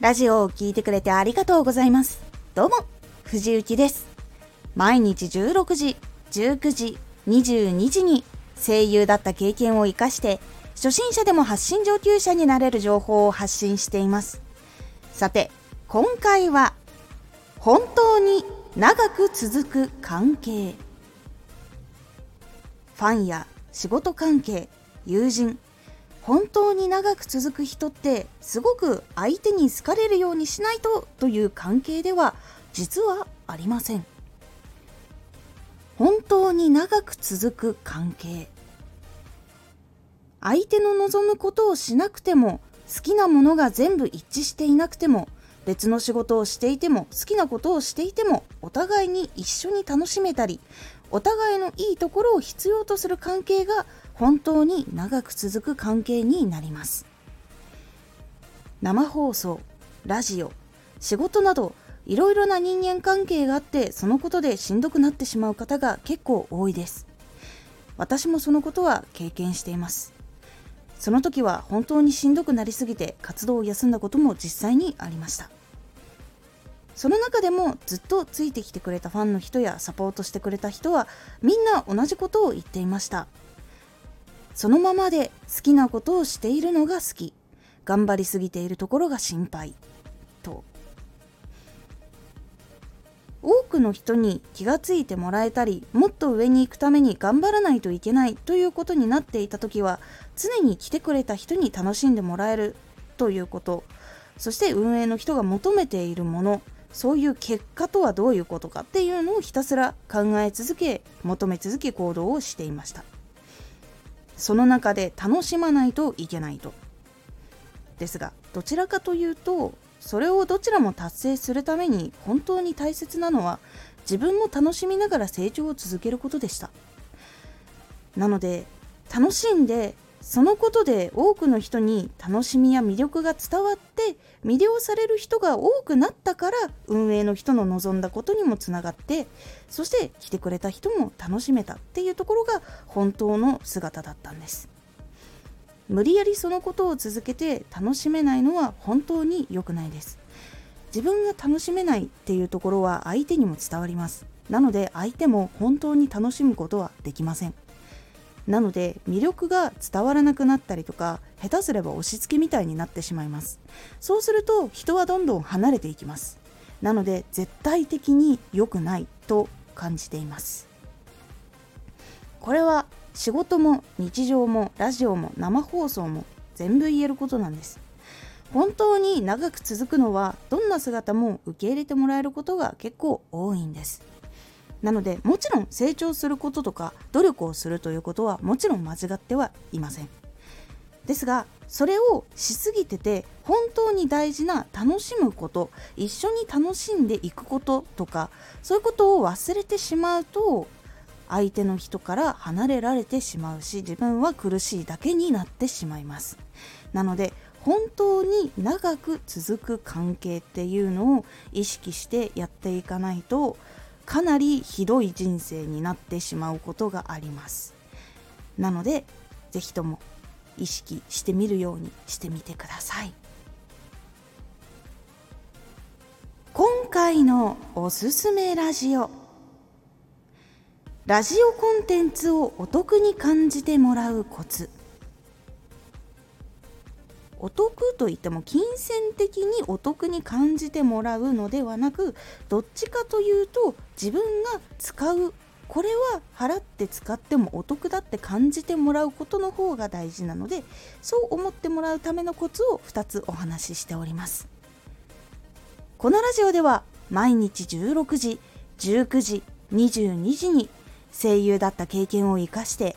ラジオを聴いてくれてありがとうございます。どうも、藤幸です。毎日16時、19時、22時に声優だった経験を活かして、初心者でも発信上級者になれる情報を発信しています。さて、今回は、本当に長く続く関係。ファンや仕事関係、友人、本当に長く続く人ってすごく相手に好かれるようにしないとという関係では実はありません。本当に長く続く関係。相手の望むことをしなくても好きなものが全部一致していなくても別の仕事をしていても好きなことをしていてもお互いに一緒に楽しめたりお互いのいいところを必要とする関係が本当に長く続く関係になります。生放送ラジオ仕事などいろいろな人間関係があってそのことでしんどくなってしまう方が結構多いです。私もそのことは経験しています。その時は本当にしんどくなりすぎて活動を休んだことも実際にありました。その中でもずっとついてきてくれたファンの人やサポートしてくれた人はみんな同じことを言っていました。そのままで好きなことをしているのが好き。頑張りすぎているところが心配。と。多くの人に気がついてもらえたりもっと上に行くために頑張らないといけないということになっていた時は常に来てくれた人に楽しんでもらえる。ということ。そして運営の人が求めているもの。そういう結果とはどういうことかっていうのをひたすら考え続け求め続け行動をしていました。その中で楽しまないといけないと。ですがどちらかというとそれをどちらも達成するために本当に大切なのは自分も楽しみながら成長を続けることでした。なので楽しんでそのことで多くの人に楽しみや魅力が伝わって魅了される人が多くなったから運営の人の望んだことにもつながってそして来てくれた人も楽しめたっていうところが本当の姿だったんです。無理やりそのことを続けて楽しめないのは本当に良くないです。自分が楽しめないっていうところは相手にも伝わります。なので相手も本当に楽しむことはできません。なので魅力が伝わらなくなったりとか下手すれば押し付けみたいになってしまいます。そうすると人はどんどん離れていきます。なので絶対的に良くないと感じています。これは仕事も日常もラジオも生放送も全部言えることなんです。本当に長く続くのはどんな姿も受け入れてもらえることが結構多いんです。なのでもちろん成長することとか努力をするということはもちろん間違ってはいません。ですがそれをしすぎてて本当に大事な楽しむこと一緒に楽しんでいくこととかそういうことを忘れてしまうと相手の人から離れられてしまうし自分は苦しいだけになってしまいます。なので本当に長く続く関係っていうのを意識してやっていかないとかなりひどい人生になってしまうことがあります。なので是非とも意識してみるようにしてみてください。今回のおすすめラジオ。ラジオコンテンツをお得に感じてもらうコツ。お得といっても金銭的にお得に感じてもらうのではなくどっちかというと自分が使うこれは払って使ってもお得だって感じてもらうことの方が大事なのでそう思ってもらうためのコツを2つお話ししております。このラジオでは毎日16時19時22時に声優だった経験を生かして